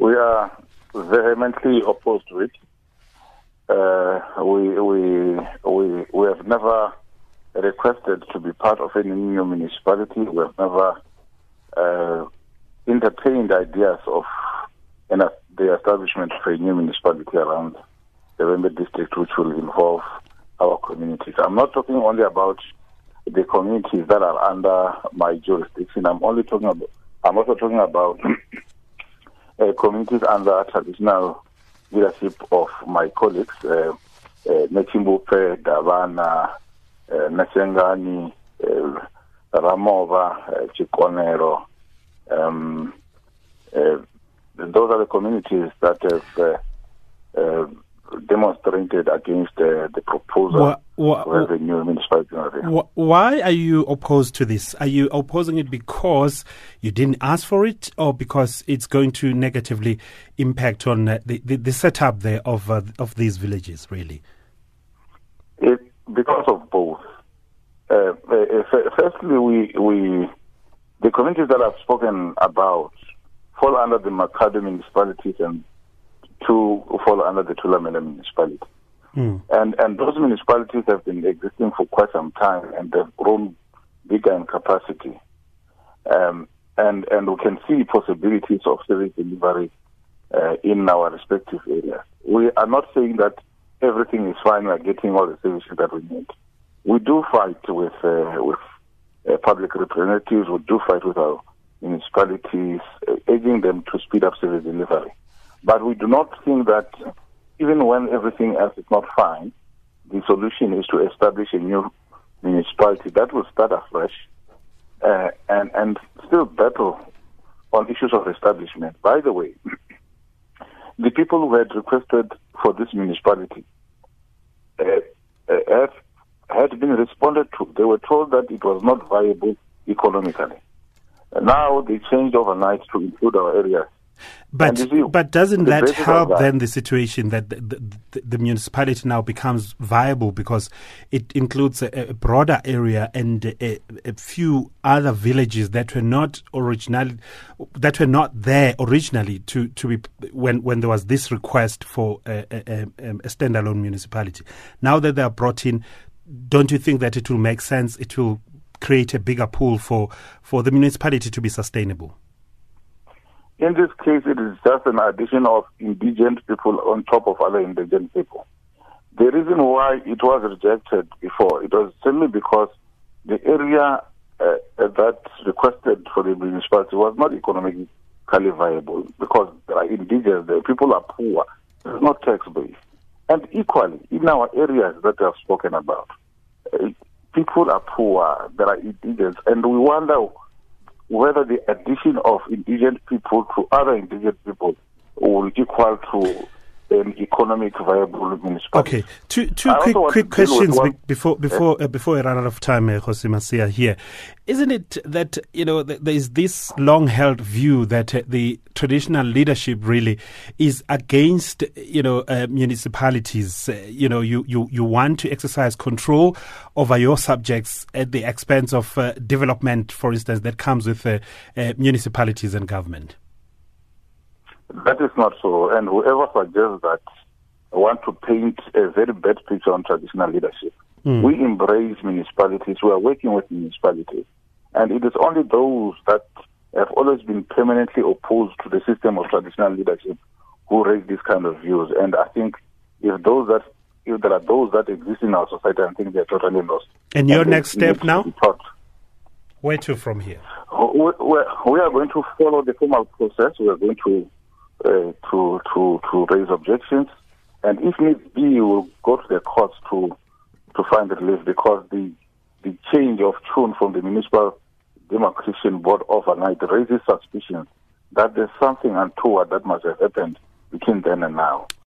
We are vehemently opposed to it. Uh, we, we, we, we have never requested to be part of any new municipality. We have never uh, entertained ideas of an, the establishment of a new municipality around the Vhembe district, which will involve our communities. I'm not talking only about the communities that are under my jurisdiction. I'm only talking about. I'm also talking about uh, communities under traditional leadership of my colleagues, uh, uh, Davana, uh, Nasengani, uh, Ramova, uh, Chikonero. Um, uh, those are the communities that have uh, demonstrated against the proposal what, the new municipality. Why are you opposed to this? Are you opposing it because you didn't ask for it, or because it's going to negatively impact on uh, the, the, the, setup there of uh, of these villages? Really, it because of both. Uh, uh firstly, we we the communities that I've spoken about fall under the Makhado municipalities and two fall under the Thulamela municipality. Mm. And and those municipalities have been existing for quite some time and they've grown bigger in capacity. Um, and and we can see possibilities of service delivery uh, in our respective areas. We are not saying that everything is fine. We are getting all the services that we need. We do fight with uh, with uh, public representatives. We do fight with our municipalities, uh, urging them to speed up service delivery. But we do not think that even when everything else is not fine, the solution is to establish a new municipality that will start afresh uh, and, and still battle on issues of establishment. By the way, the people who had requested for this municipality uh, uh, have, had been responded to. They were told that it was not viable economically. Now they changed overnight to include our areas but but doesn't that help that. then the situation that the, the, the, municipality now becomes viable because it includes a, a broader area and a, a, few other villages that were not originally that were not there originally to, to be when when there was this request for a, a, a standalone municipality. Now that they are brought in, don't you think that it will make sense? It will create a bigger pool for for the municipality to be sustainable. In this case, it is just an addition of indigent people on top of other indigent people. The reason why it was rejected before, it was simply because the area uh, that requested for the municipality was not economically viable because there are indigents, the people are poor, it's not tax based. And equally, in our areas that I have spoken about, uh, people are poor, there are indigents, and we wonder whether the addition of indigent people to other indigent people will equal to an economic viable municipality. Okay, two two quick quick questions before before uh, before I run out of time, uh, Jose Masia. Here, isn't it that you know th- there is this long held view that uh, the traditional leadership really is against you know uh, municipalities. Uh, you know, you, you you want to exercise control over your subjects at the expense of uh, development, for instance, that comes with uh, municipalities and government. That is not so. And whoever suggests that want to paint a very bad picture on traditional leadership. Mm. We embrace municipalities. We are working with municipalities. And it is only those that have always been permanently opposed to the system of traditional leadership who raise these kind of views. And I think if those that if there are those that exist in our society, I think they are totally lost. And your and next step now? Where to from here? We, we are going to follow the formal process. We are going to to to raise objections, and if need be, we will go to the courts to to find relief because the the change of tune from the municipal demarcation board overnight raises suspicions that there's something untoward that must have happened between then and now.